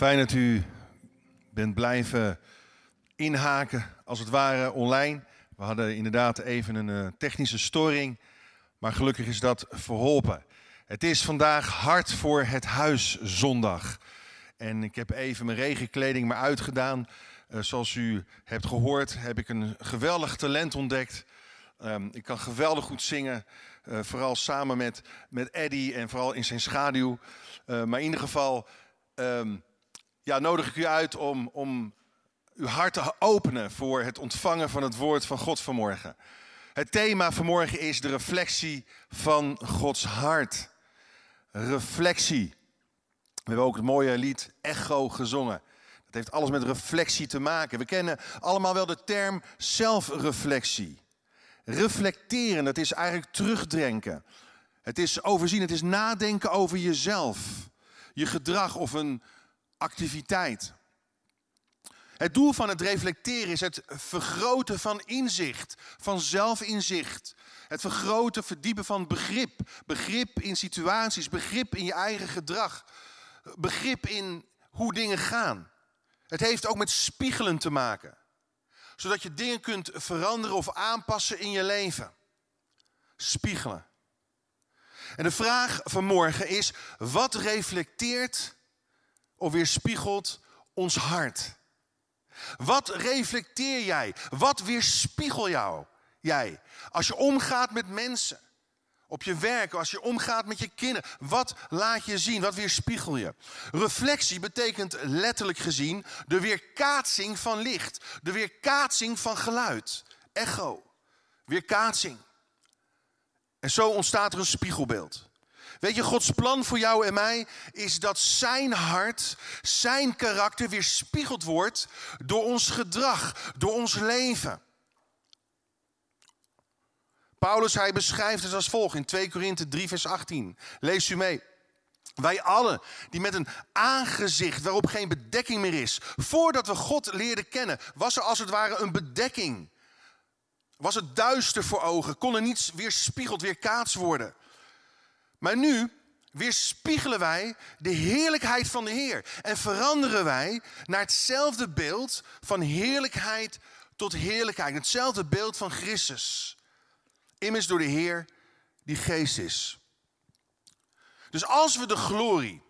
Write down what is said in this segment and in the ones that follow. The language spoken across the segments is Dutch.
Fijn dat u bent blijven inhaken, als het ware, online. We hadden inderdaad even een eh, technische storing, maar gelukkig is dat verholpen. Het is vandaag hard voor het huis zondag. En ik heb even mijn regenkleding maar uitgedaan. Uh, zoals u hebt gehoord, heb ik een geweldig talent ontdekt. Um, ik kan geweldig goed zingen. Uh, vooral samen met, met Eddie en vooral in zijn schaduw. Maar in ieder geval um, ja, nodig ik u uit om, om uw hart te openen voor het ontvangen van het woord van God vanmorgen. Het thema vanmorgen is de reflectie van Gods hart. Reflectie. We hebben ook het mooie lied Echo gezongen. Dat heeft alles met reflectie te maken. We kennen allemaal wel de term zelfreflectie. Reflecteren, dat is eigenlijk terugdenken. Het is overzien, het is nadenken over jezelf, je gedrag of een activiteit. Het doel van het reflecteren is het vergroten van inzicht, van zelfinzicht. Het vergroten, verdiepen van begrip. Begrip in situaties, begrip in je eigen gedrag. Begrip in hoe dingen gaan. Het heeft ook met spiegelen te maken. Zodat je dingen kunt veranderen of aanpassen in je leven. Spiegelen. En de vraag van morgen is: wat reflecteert of weerspiegelt ons hart? Wat reflecteer jij? Wat weerspiegel jou? Jij, als je omgaat met mensen, op je werk, als je omgaat met je kinderen, wat laat je zien? Wat weerspiegel je? Reflectie betekent letterlijk gezien de weerkaatsing van licht, de weerkaatsing van geluid, echo, weerkaatsing. En zo ontstaat er een spiegelbeeld. Weet je, Gods plan voor jou en mij is dat zijn hart, zijn karakter weerspiegeld wordt door ons gedrag, door ons leven. Paulus, hij beschrijft het als volgt in 2 Korinthe 3, vers 18. Lees u mee. Wij allen die met een aangezicht waarop geen bedekking meer is, voordat we God leerden kennen, was er als het ware een bedekking. Was het duister voor ogen, kon er niets weerspiegeld, weerkaatst worden. Maar nu weerspiegelen wij de heerlijkheid van de Heer en veranderen wij naar hetzelfde beeld van heerlijkheid tot heerlijkheid. Hetzelfde beeld van Christus. Immers door de Heer die geest is. Dus als we de glorie,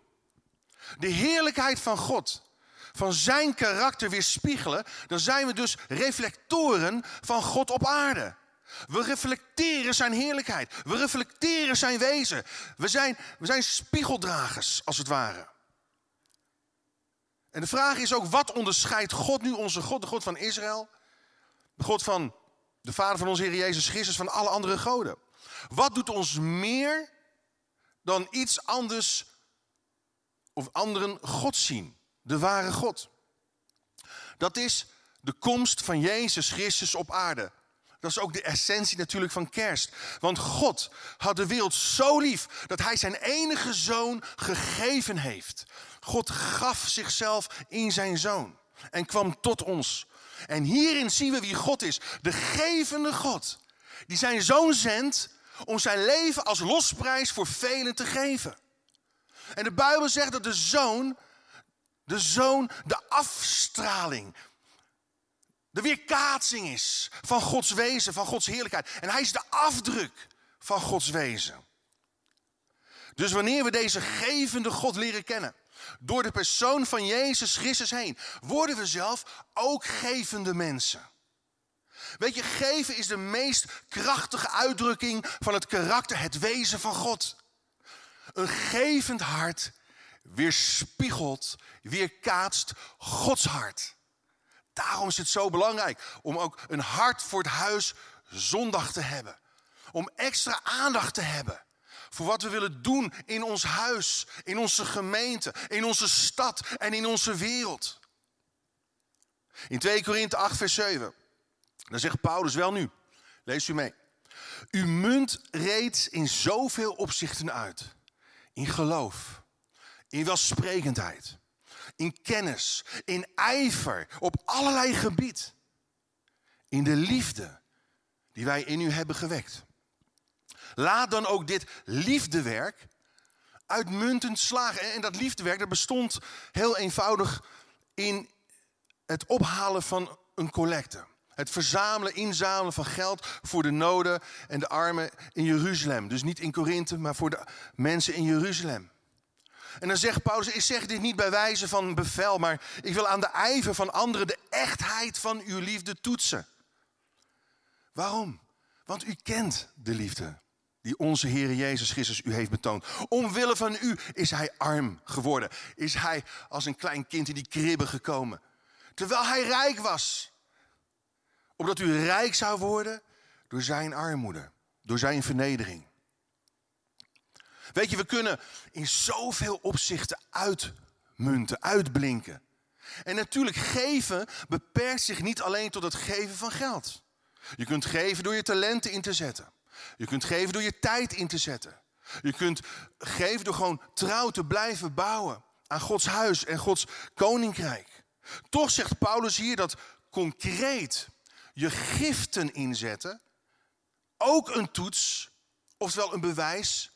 de heerlijkheid van God, van zijn karakter weerspiegelen, dan zijn we dus reflectoren van God op aarde. We reflecteren zijn heerlijkheid. We reflecteren zijn wezen. We zijn, we zijn spiegeldragers, als het ware. En de vraag is ook, wat onderscheidt God nu onze God, de God van Israël? De God van de Vader van onze Heer Jezus Christus, van alle andere goden? Wat doet ons meer dan iets anders of anderen God zien? De ware God. Dat is de komst van Jezus Christus op aarde. Dat is ook de essentie natuurlijk van kerst. Want God had de wereld zo lief dat hij zijn enige zoon gegeven heeft. God gaf zichzelf in zijn zoon en kwam tot ons. En hierin zien we wie God is. De gevende God. Die zijn zoon zendt om zijn leven als losprijs voor velen te geven. En de Bijbel zegt dat de zoon, de zoon, de afstraling, de weerkaatsing is van Gods wezen, van Gods heerlijkheid. En hij is de afdruk van Gods wezen. Dus wanneer we deze gevende God leren kennen, door de persoon van Jezus Christus heen, worden we zelf ook gevende mensen. Weet je, geven is de meest krachtige uitdrukking van het karakter, het wezen van God. Een gevend hart weerspiegelt, weerkaatst Gods hart. Daarom is het zo belangrijk om ook een hart voor het huis zondag te hebben. Om extra aandacht te hebben voor wat we willen doen in ons huis, in onze gemeente, in onze stad en in onze wereld. In 2 Korinthe 8, vers 7, dan zegt Paulus wel nu, lees u mee. U munt reeds in zoveel opzichten uit. In geloof, in welsprekendheid, in kennis, in ijver, op allerlei gebied. In de liefde die wij in u hebben gewekt. Laat dan ook dit liefdewerk uitmuntend slagen. En dat liefdewerk dat bestond heel eenvoudig in het ophalen van een collecte. Het verzamelen, inzamelen van geld voor de noden en de armen in Jeruzalem. Dus niet in Korinthe, maar voor de mensen in Jeruzalem. En dan zegt Paulus, ik zeg dit niet bij wijze van bevel, maar ik wil aan de ijver van anderen de echtheid van uw liefde toetsen. Waarom? Want u kent de liefde die onze Heer Jezus Christus u heeft betoond. Omwille van u is hij arm geworden. Is hij als een klein kind in die kribbe gekomen. Terwijl hij rijk was. Opdat u rijk zou worden door zijn armoede. Door zijn vernedering. Weet je, we kunnen in zoveel opzichten uitmunten, uitblinken. En natuurlijk, geven beperkt zich niet alleen tot het geven van geld. Je kunt geven door je talenten in te zetten. Je kunt geven door je tijd in te zetten. Je kunt geven door gewoon trouw te blijven bouwen aan Gods huis en Gods koninkrijk. Toch zegt Paulus hier dat concreet je giften inzetten ook een toets, oftewel een bewijs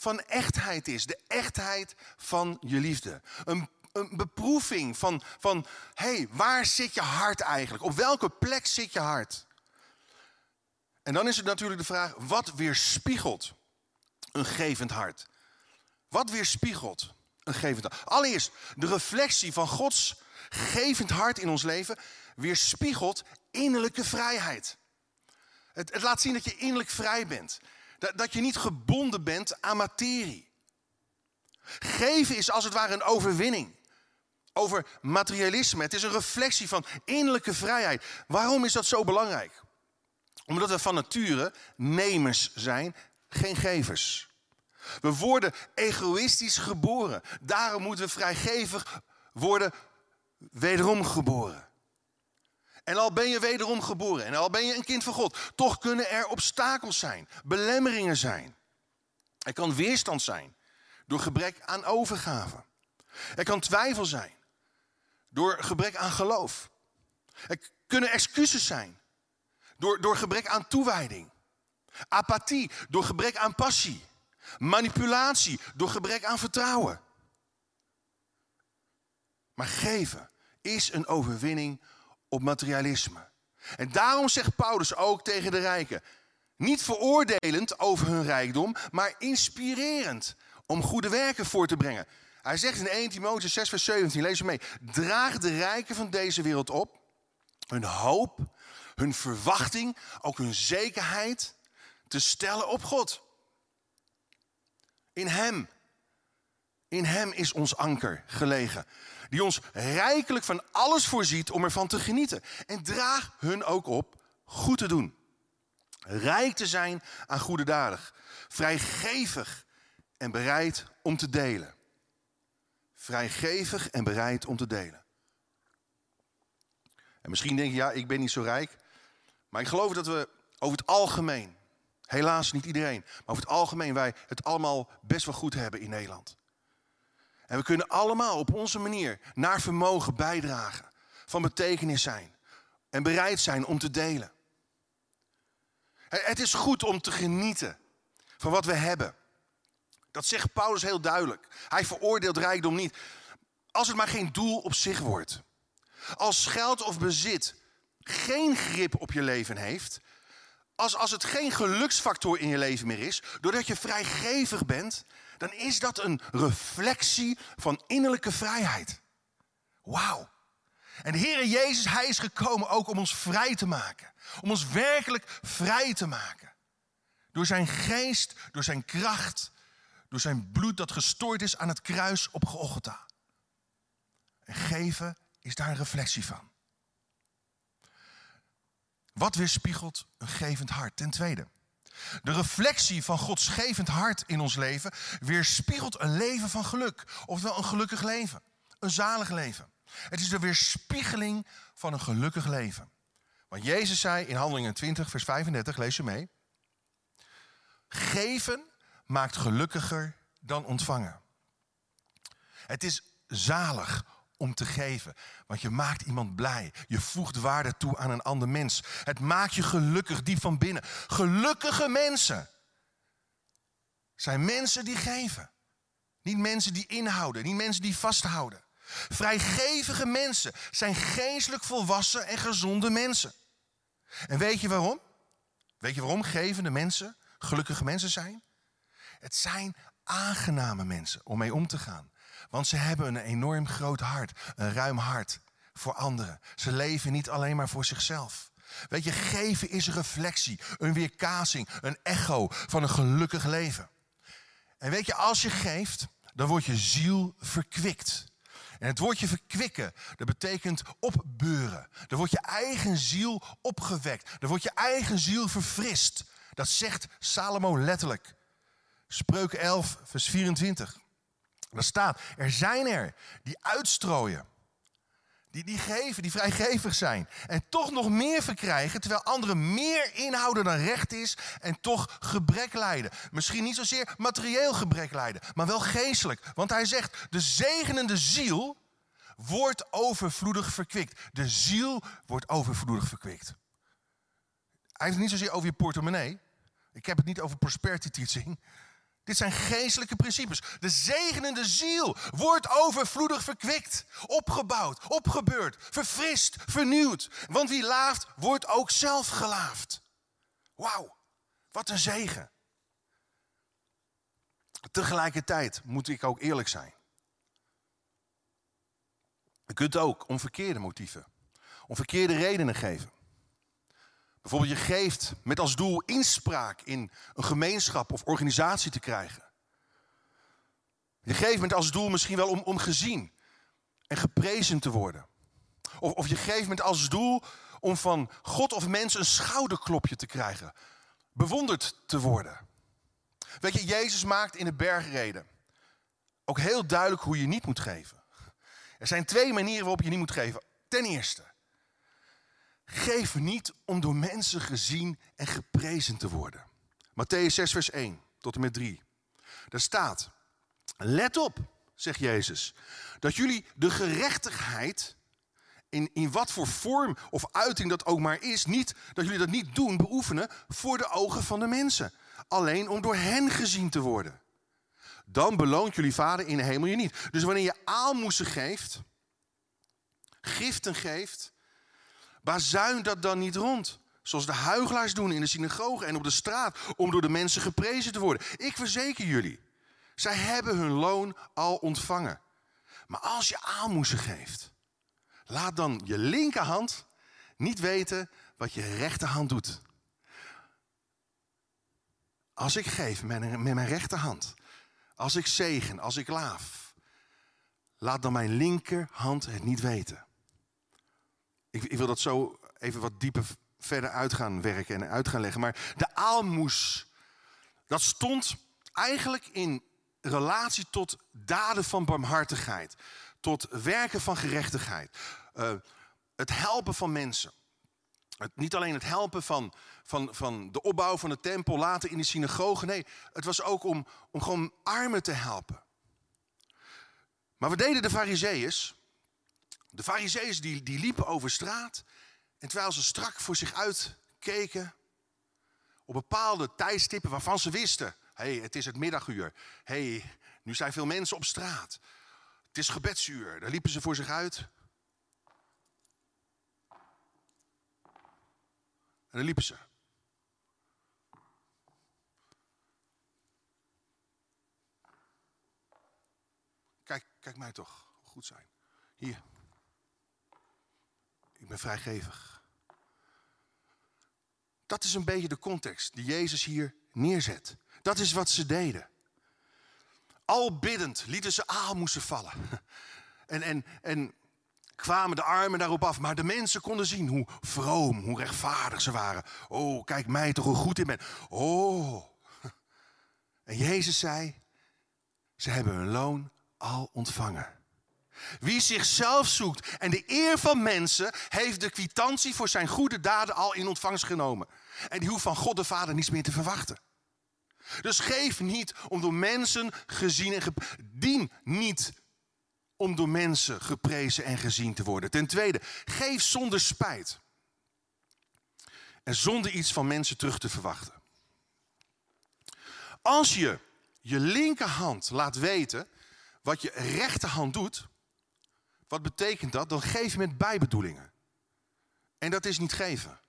van echtheid is. De echtheid van je liefde. Een, een beproeving van, van hé, hey, waar zit je hart eigenlijk? Op welke plek zit je hart? En dan is het natuurlijk de vraag, wat weerspiegelt een gevend hart? Wat weerspiegelt een gevend hart? Allereerst, de reflectie van Gods gevend hart in ons leven weerspiegelt innerlijke vrijheid. Het, het laat zien dat je innerlijk vrij bent. Dat, je niet gebonden bent aan materie. Geven is als het ware een overwinning over materialisme. Het is een reflectie van innerlijke vrijheid. Waarom is dat zo belangrijk? Omdat we van nature nemers zijn, geen gevers. We worden egoïstisch geboren. Daarom moeten we vrijgevig worden wederom geboren. En al ben je wederom geboren en al ben je een kind van God, toch kunnen er obstakels zijn, belemmeringen zijn. Er kan weerstand zijn door gebrek aan overgave. Er kan twijfel zijn door gebrek aan geloof. Er kunnen excuses zijn door, door gebrek aan toewijding. Apathie door gebrek aan passie. Manipulatie door gebrek aan vertrouwen. Maar geven is een overwinning op materialisme. En daarom zegt Paulus ook tegen de rijken: niet veroordelend over hun rijkdom, maar inspirerend om goede werken voor te brengen. Hij zegt in 1 Timotheüs 6, vers 17, lees mee: draag de rijken van deze wereld op, hun hoop hun verwachting, ook hun zekerheid te stellen op God. In Hem. In Hem is ons anker gelegen. Die ons rijkelijk van alles voorziet om ervan te genieten. En draag hun ook op goed te doen. Rijk te zijn aan goede daden. Vrijgevig en bereid om te delen. Vrijgevig en bereid om te delen. En misschien denk je, ja, ik ben niet zo rijk. Maar ik geloof dat we over het algemeen, helaas niet iedereen, maar over het algemeen wij het allemaal best wel goed hebben in Nederland. En we kunnen allemaal op onze manier naar vermogen bijdragen, van betekenis zijn en bereid zijn om te delen. Het is goed om te genieten van wat we hebben. Dat zegt Paulus heel duidelijk. Hij veroordeelt rijkdom niet. Als het maar geen doel op zich wordt. Als geld of bezit geen grip op je leven heeft, als, als het geen geluksfactor in je leven meer is, doordat je vrijgevig bent, dan is dat een reflectie van innerlijke vrijheid. Wauw. En de Heere Jezus, Hij is gekomen ook om ons vrij te maken. Om ons werkelijk vrij te maken. Door zijn geest, door zijn kracht, door zijn bloed dat gestoord is aan het kruis op Golgotha. En geven is daar een reflectie van. Wat weerspiegelt een gevend hart? Ten tweede, de reflectie van Gods gevend hart in ons leven weerspiegelt een leven van geluk. Oftewel een gelukkig leven. Een zalig leven. Het is de weerspiegeling van een gelukkig leven. Want Jezus zei in Handelingen 20, vers 35, lees je mee. Geven maakt gelukkiger dan ontvangen. Het is zalig om te geven. Want je maakt iemand blij. Je voegt waarde toe aan een ander mens. Het maakt je gelukkig, diep van binnen. Gelukkige mensen zijn mensen die geven. Niet mensen die inhouden, niet mensen die vasthouden. Vrijgevige mensen zijn geestelijk volwassen en gezonde mensen. En weet je waarom? Weet je waarom gevende mensen gelukkige mensen zijn? Het zijn aangename mensen om mee om te gaan. Want ze hebben een enorm groot hart, een ruim hart voor anderen. Ze leven niet alleen maar voor zichzelf. Weet je, geven is een reflectie, een weerkazing, een echo van een gelukkig leven. En weet je, als je geeft, dan wordt je ziel verkwikt. En het woordje verkwikken, dat betekent opbeuren. Dan wordt je eigen ziel opgewekt. Dan wordt je eigen ziel verfrist. Dat zegt Salomo letterlijk. Spreuken 11, vers 24. Daar staat, er zijn er die uitstrooien. Die, die geven, die vrijgevig zijn. En toch nog meer verkrijgen, terwijl anderen meer inhouden dan recht is. En toch gebrek lijden. Misschien niet zozeer materieel gebrek lijden, maar wel geestelijk. Want hij zegt, de zegenende ziel wordt overvloedig verkwikt. De ziel wordt overvloedig verkwikt. Hij heeft het niet zozeer over je portemonnee. Ik heb het niet over prosperity teaching. Dit zijn geestelijke principes. De zegenende ziel wordt overvloedig verkwikt, opgebouwd, opgebeurd, verfrist, vernieuwd. Want wie laaft, wordt ook zelf gelaafd. Wauw, wat een zegen. Tegelijkertijd moet ik ook eerlijk zijn. Je kunt ook om verkeerde motieven, om verkeerde redenen geven. Bijvoorbeeld je geeft met als doel inspraak in een gemeenschap of organisatie te krijgen. Je geeft met als doel misschien wel om, om gezien en geprezen te worden. Of, of je geeft met als doel om van God of mensen een schouderklopje te krijgen. Bewonderd te worden. Weet je, Jezus maakt in de bergreden ook heel duidelijk hoe je niet moet geven. Er zijn twee manieren waarop je niet moet geven. Ten eerste, Geef niet om door mensen gezien en geprezen te worden. Matthäus 6, vers 1 tot en met 3. Daar staat: Let op, zegt Jezus, dat jullie de gerechtigheid, in, in wat voor vorm of uiting dat ook maar is, niet, dat jullie dat niet doen, beoefenen voor de ogen van de mensen. Alleen om door hen gezien te worden. Dan beloont jullie vader in de hemel je niet. Dus wanneer je aalmoezen geeft, giften geeft, Bazuin dat dan niet rond. Zoals de huigelaars doen in de synagoge en op de straat. Om door de mensen geprezen te worden. Ik verzeker jullie. Zij hebben hun loon al ontvangen. Maar als je aalmoezen geeft. Laat dan je linkerhand niet weten wat je rechterhand doet. Als ik geef met, met mijn rechterhand. Als ik zegen, als ik laaf. Laat dan mijn linkerhand het niet weten. Ik, ik wil dat zo even wat dieper verder uit gaan werken en uit gaan leggen. Maar de aalmoes, dat stond eigenlijk in relatie tot daden van barmhartigheid. Tot werken van gerechtigheid. Uh, het helpen van mensen. Het, niet alleen het helpen van, van, van de opbouw van de tempel, later in de synagoge. Nee, het was ook om, om gewoon armen te helpen. Maar wat deden de fariseeërs? De fariseeën die, die liepen over straat. En terwijl ze strak voor zich uitkeken. Op bepaalde tijdstippen waarvan ze wisten. Hé, hey, het is het middaguur. Hé, hey, nu zijn veel mensen op straat. Het is gebedsuur. Daar liepen ze voor zich uit. En dan liepen ze. Kijk, kijk mij toch goed zijn. Hier. Ik ben vrijgevig. Dat is een beetje de context die Jezus hier neerzet. Dat is wat ze deden. Al biddend lieten ze aalmoezen vallen. En, en, en kwamen de armen daarop af. Maar de mensen konden zien hoe vroom, hoe rechtvaardig ze waren. Oh, kijk mij toch hoe goed ik ben. Oh. En Jezus zei, ze hebben hun loon al ontvangen. Wie zichzelf zoekt en de eer van mensen heeft de kwitantie voor zijn goede daden al in ontvangst genomen. En die hoeft van God de Vader niets meer te verwachten. Dus geef niet om door mensen gezien en dien niet om door mensen geprezen en gezien te worden. Ten tweede, geef zonder spijt. En zonder iets van mensen terug te verwachten. Als je je linkerhand laat weten wat je rechterhand doet, wat betekent dat? Dan geef je met bijbedoelingen. En dat is niet geven.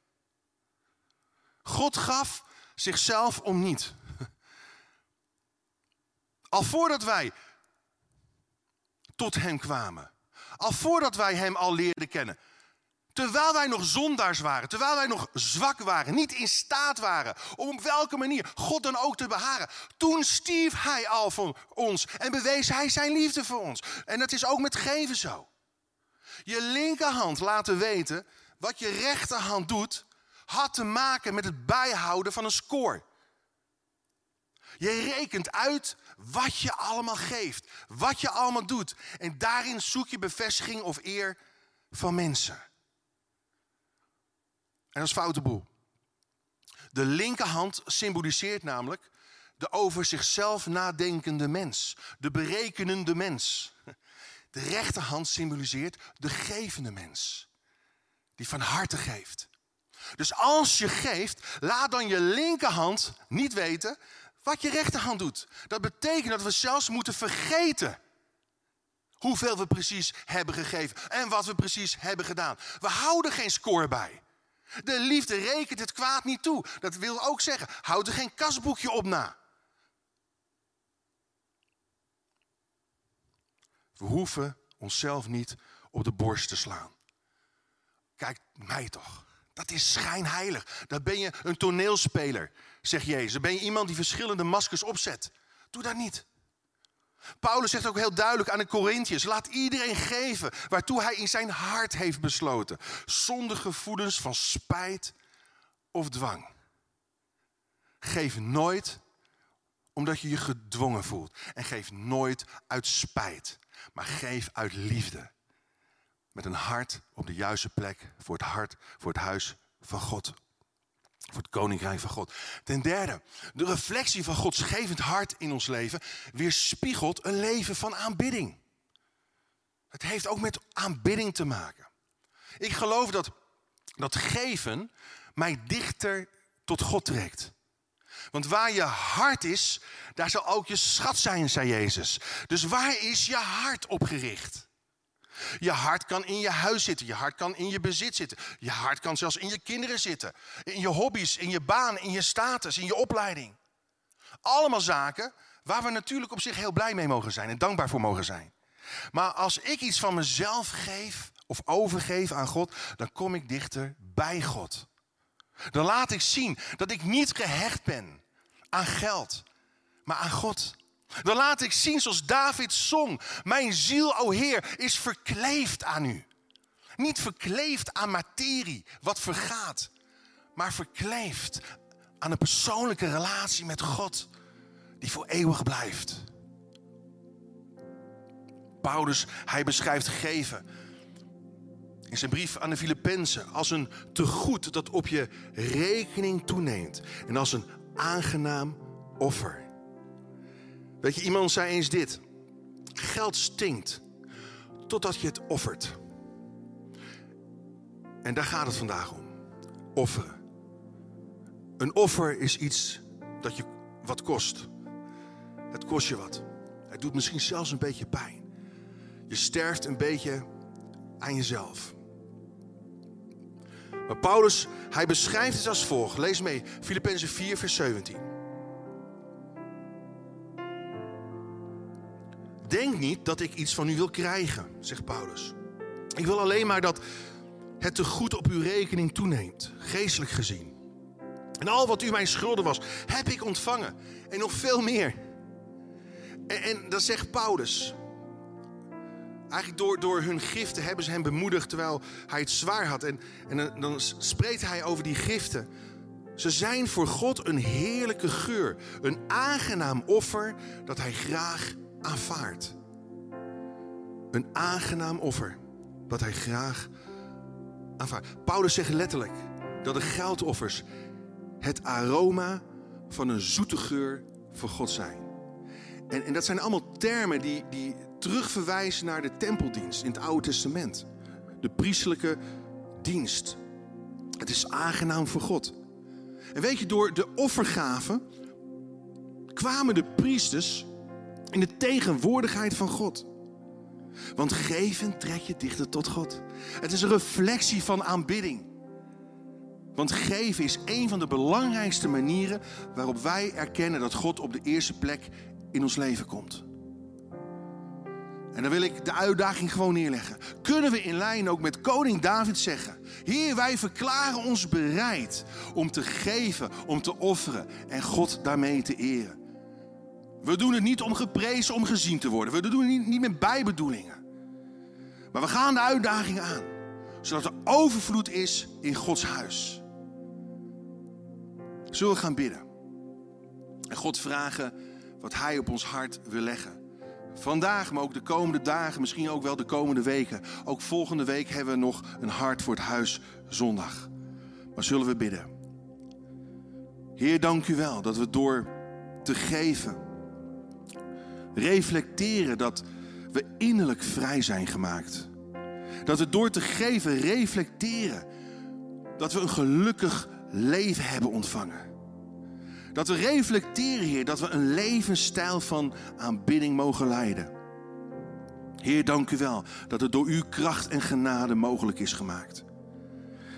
God gaf zichzelf om niet. Al voordat wij tot Hem kwamen. Al voordat wij Hem al leerden kennen. Terwijl wij nog zondaars waren, terwijl wij nog zwak waren, niet in staat waren om op welke manier God dan ook te beharen. Toen stierf Hij al voor ons en bewees Hij zijn liefde voor ons. En dat is ook met geven zo. Je linkerhand laten weten wat je rechterhand doet, had te maken met het bijhouden van een score. Je rekent uit wat je allemaal geeft, wat je allemaal doet. En daarin zoek je bevestiging of eer van mensen. Dat is foute boel. De linkerhand symboliseert namelijk de over zichzelf nadenkende mens, de berekenende mens. De rechterhand symboliseert de gevende mens, die van harte geeft. Dus als je geeft, laat dan je linkerhand niet weten wat je rechterhand doet. Dat betekent dat we zelfs moeten vergeten hoeveel we precies hebben gegeven en wat we precies hebben gedaan. We houden geen score bij. De liefde rekent het kwaad niet toe. Dat wil ook zeggen, houd er geen kasboekje op na. We hoeven onszelf niet op de borst te slaan. Kijk, mij toch. Dat is schijnheilig. Dan ben je een toneelspeler, zegt Jezus. Dan ben je iemand die verschillende maskers opzet. Doe dat niet. Paulus zegt ook heel duidelijk aan de Corinthiërs: laat iedereen geven waartoe hij in zijn hart heeft besloten, zonder gevoelens van spijt of dwang. Geef nooit omdat je je gedwongen voelt. En geef nooit uit spijt, maar geef uit liefde. Met een hart op de juiste plek voor het hart, voor het huis van God. Voor het koninkrijk van God. Ten derde, de reflectie van Gods gevend hart in ons leven weerspiegelt een leven van aanbidding. Het heeft ook met aanbidding te maken. Ik geloof dat dat geven mij dichter tot God trekt. Want waar je hart is, daar zal ook je schat zijn, zei Jezus. Dus waar is je hart op gericht? Je hart kan in je huis zitten. Je hart kan in je bezit zitten. Je hart kan zelfs in je kinderen zitten. In je hobby's, in je baan, in je status, in je opleiding. Allemaal zaken waar we natuurlijk op zich heel blij mee mogen zijn en dankbaar voor mogen zijn. Maar als ik iets van mezelf geef of overgeef aan God, dan kom ik dichter bij God. Dan laat ik zien dat ik niet gehecht ben aan geld, maar aan God. Dan laat ik zien zoals David zong. Mijn ziel, o Heer, is verkleefd aan u. Niet verkleefd aan materie, wat vergaat. Maar verkleefd aan een persoonlijke relatie met God. Die voor eeuwig blijft. Paulus, hij beschrijft geven in zijn brief aan de Filippenzen als een tegoed dat op je rekening toeneemt en als een aangenaam offer. Weet je, iemand zei eens dit. Geld stinkt totdat je het offert. En daar gaat het vandaag om. Offeren. Een offer is iets dat je wat kost. Het kost je wat. Het doet misschien zelfs een beetje pijn. Je sterft een beetje aan jezelf. Maar Paulus, hij beschrijft het als volgt. Lees mee, Filippenzen 4, vers 17. Niet dat ik iets van u wil krijgen, zegt Paulus. Ik wil alleen maar dat het te goed op uw rekening toeneemt, geestelijk gezien. En al wat u mijn schulden was, heb ik ontvangen. En nog veel meer. En, dat zegt Paulus. Eigenlijk door, door hun giften hebben ze hem bemoedigd terwijl hij het zwaar had. En, en dan spreekt hij over die giften. Ze zijn voor God een heerlijke geur. Een aangenaam offer dat hij graag aanvaardt. Een aangenaam offer dat hij graag aanvaardt. Paulus zegt letterlijk dat de geldoffers het aroma van een zoete geur voor God zijn. En, en dat zijn allemaal termen die, die terugverwijzen naar de tempeldienst in het Oude Testament. De priestelijke dienst. Het is aangenaam voor God. En weet je, door de offergaven kwamen de priesters In de tegenwoordigheid van God. Want geven trek je dichter tot God. Het is een reflectie van aanbidding. Want geven is een van de belangrijkste manieren waarop wij erkennen dat God op de eerste plek in ons leven komt. En dan wil ik de uitdaging gewoon neerleggen. Kunnen we in lijn ook met koning David zeggen: Heer, wij verklaren ons bereid om te geven, om te offeren en God daarmee te eren. We doen het niet om geprezen, om gezien te worden. We doen het niet, niet met bijbedoelingen. Maar we gaan de uitdaging aan, zodat er overvloed is in Gods huis. Zullen we gaan bidden en God vragen wat Hij op ons hart wil leggen. Vandaag, maar ook de komende dagen, misschien ook wel de komende weken. Ook volgende week hebben we nog een hart voor het huis zondag. Maar zullen we bidden? Heer, dank u wel dat we door te geven, reflecteren dat we innerlijk vrij zijn gemaakt. Dat we door te geven reflecteren dat we een gelukkig leven hebben ontvangen. Dat we reflecteren, Heer, dat we een levensstijl van aanbidding mogen leiden. Heer, dank u wel dat het door uw kracht en genade mogelijk is gemaakt.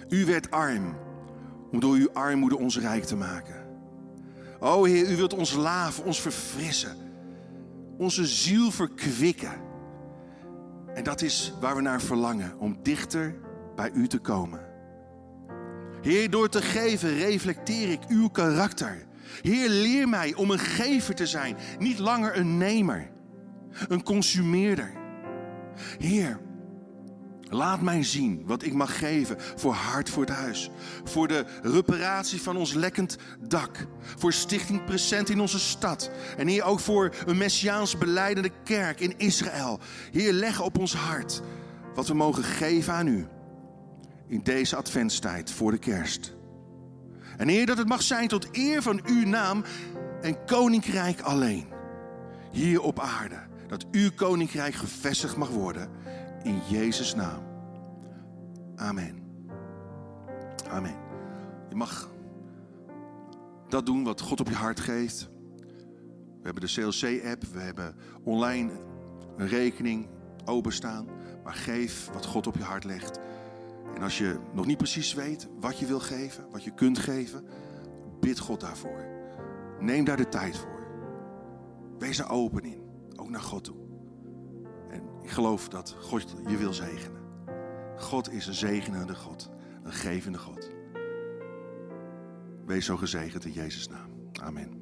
U werd arm om door uw armoede ons rijk te maken. O Heer, u wilt ons laven, ons verfrissen, onze ziel verkwikken. En dat is waar we naar verlangen, om dichter bij u te komen. Heer, door te geven reflecteer ik uw karakter. Heer, leer mij om een gever te zijn, niet langer een nemer, een consumeerder. Heer, laat mij zien wat ik mag geven voor Hart voor het Huis. Voor de reparatie van ons lekkend dak. Voor Stichting Present in onze stad. En Heer, ook voor een Messiaans beleidende kerk in Israël. Heer, leg op ons hart wat we mogen geven aan U. In deze adventstijd voor de kerst. En Heer, dat het mag zijn tot eer van uw naam en koninkrijk alleen. Hier op aarde. Dat uw koninkrijk gevestigd mag worden. In Jezus' naam. Amen. Amen. Je mag dat doen wat God op je hart geeft. We hebben de CLC-app, we hebben online een rekening openstaan. Maar geef wat God op je hart legt. En als je nog niet precies weet wat je wil geven, wat je kunt geven, bid God daarvoor. Neem daar de tijd voor. Wees er open in, ook naar God toe. Ik geloof dat God je wil zegenen. God is een zegenende God, een gevende God. Wees zo gezegend in Jezus' naam. Amen.